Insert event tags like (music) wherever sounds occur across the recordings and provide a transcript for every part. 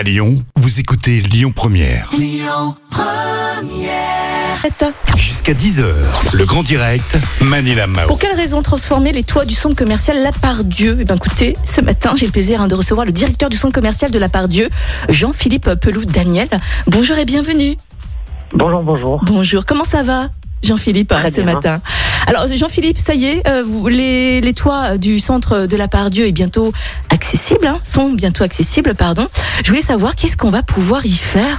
À Lyon, vous écoutez Lyon Première. Jusqu'à 10h, le grand direct, Manila Mao. Pour quelle raison transformer les toits du centre commercial La Part-Dieu Eh bien, écoutez, ce matin, j'ai le plaisir hein, de recevoir le directeur du centre commercial de La Part-Dieu, Jean-Philippe Pelou Daniel. Bonjour et bienvenue. Bonjour, bonjour. Bonjour, comment ça va? Jean-Philippe, Très ce bien. matin. Alors Jean-Philippe, ça y est, euh, vous- les, les toits du centre de la Part-Dieu est bientôt accessibles, hein, sont bientôt accessibles, pardon. Je voulais savoir qu'est-ce qu'on va pouvoir y faire?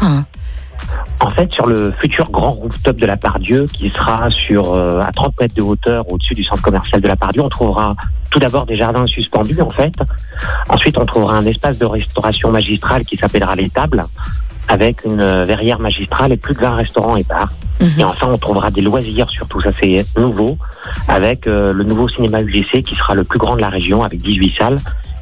En fait, sur le futur grand rooftop de la Pardieu, qui sera sur euh, à 30 mètres de hauteur au-dessus du centre commercial de la Pardieu, on trouvera tout d'abord des jardins suspendus, en fait. Ensuite, on trouvera un espace de restauration magistrale qui s'appellera l'étable, avec une euh, verrière magistrale et plus de 20 restaurants et bars. Et enfin, on trouvera des loisirs, surtout ça c'est nouveau, avec euh, le nouveau cinéma UGC qui sera le plus grand de la région, avec 18 salles,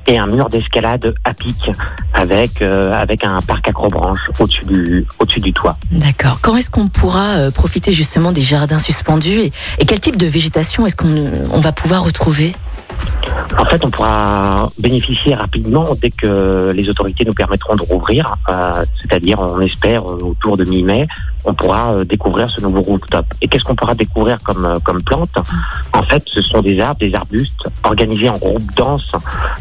et un mur d'escalade à pic, avec, euh, avec un parc acrobranche au-dessus du, au-dessus du toit. D'accord. Quand est-ce qu'on pourra euh, profiter justement des jardins suspendus et, et quel type de végétation est-ce qu'on on va pouvoir retrouver? En fait, on pourra bénéficier rapidement dès que les autorités nous permettront de rouvrir, euh, c'est-à-dire, on espère, euh, autour de mi-mai, on pourra euh, découvrir ce nouveau rooftop. Et qu'est-ce qu'on pourra découvrir comme, comme plante? En fait, ce sont des arbres, des arbustes organisés en groupes denses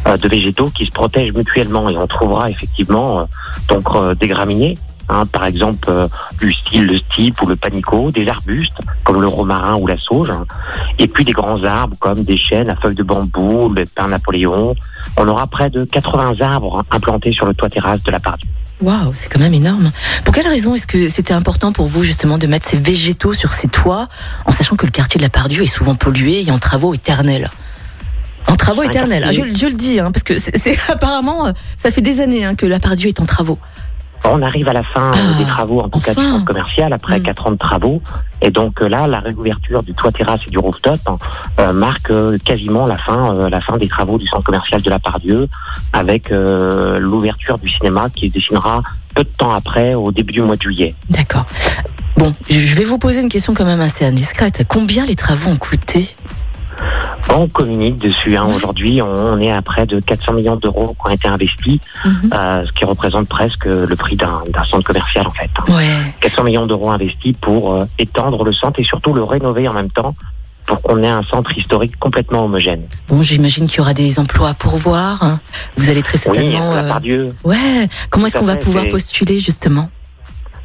de végétaux qui se protègent mutuellement. Et on trouvera effectivement donc des graminées. Hein, par exemple, euh, du style le stipe ou le panico, des arbustes comme le romarin ou la sauge, et puis des grands arbres comme des chênes à feuilles de bambou, le pin Napoléon. On aura près de 80 arbres implantés sur le toit terrasse de la part Waouh, c'est quand même énorme. Pour quelle raison est-ce que c'était important pour vous justement de mettre ces végétaux sur ces toits, en sachant que le quartier de la Pardieu est souvent pollué et en travaux éternels? En travaux éternels, Ah, je, je le dis, hein, parce que c'est (laughs) apparemment, euh, ça fait des années hein, que la Pardieu est en travaux. On arrive à la fin euh, Ah, des travaux, en tout cas du centre commercial, après Mm. quatre ans de travaux. Et donc euh, là, la réouverture du toit terrasse et du rooftop euh, marque euh, quasiment la fin, euh, la fin des travaux du centre commercial de la Pardieu, avec l'ouverture du cinéma qui se dessinera peu de temps après, au début du mois de juillet. D'accord. Bon, je vais vous poser une question quand même assez indiscrète. Combien les travaux ont coûté? On communique dessus. Hein. Aujourd'hui, on, est à près de 400 millions d'euros qui ont été investis, Mhm. euh, ce qui représente presque le prix d'un centre commercial en fait. Ouais. 400 millions d'euros investis pour euh, étendre le centre et surtout le rénover en même temps pour qu'on ait un centre historique complètement homogène. Bon, j'imagine qu'il y aura des emplois à pourvoir. hein. Vous allez très Oui, certainement. la euh. Ouais. Comment est-ce qu'on va pouvoir postuler justement?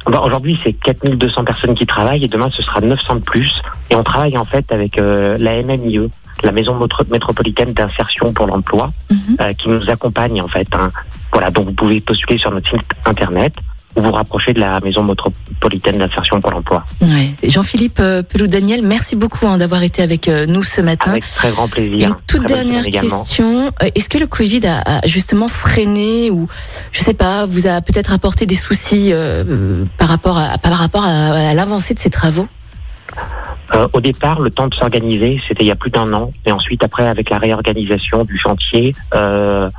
Bah, Aujourd'hui, c'est 4200 personnes qui travaillent et demain, ce sera 900 de plus. Et on travaille en fait avec euh, la MMIE, la Maison métropolitaine d'insertion pour l'emploi, Mhm. euh, qui nous accompagne en fait. hein. Voilà, donc vous pouvez postuler sur notre site internet ou vous rapprocher de la Maison métropolitaine d'insertion pour l'emploi. Ouais. Jean-Philippe euh, Pelou-Daniel, merci beaucoup hein, d'avoir été avec euh, nous ce matin. Avec très grand plaisir. Une toute Très dernière question. Est-ce que le Covid a, a justement freiné ou, je sais pas, vous a peut-être apporté des soucis par rapport à, par rapport à, à l'avancée de ces travaux? Euh, au départ, le temps de s'organiser, c'était il y a plus d'un an. Et ensuite, après, avec la réorganisation du chantier, euh,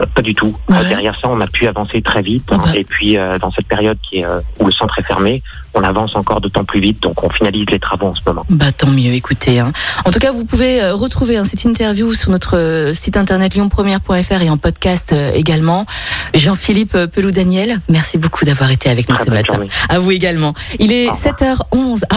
euh, pas du tout. Ouais. Euh, derrière ça, on a pu avancer très vite. Bah. Et puis, euh, dans cette période qui est, euh, où le centre est fermé, on avance encore d'autant plus vite. Donc, on finalise les travaux en ce moment. Bah tant mieux, écoutez. Hein. En tout cas, vous pouvez retrouver hein, cette interview sur notre site internet lyonpremière.fr et en podcast également. Jean-Philippe Pelou-Daniel, merci beaucoup d'avoir été avec nous ce matin. journée. À vous également. Il est Au revoir. 7h11. Ah.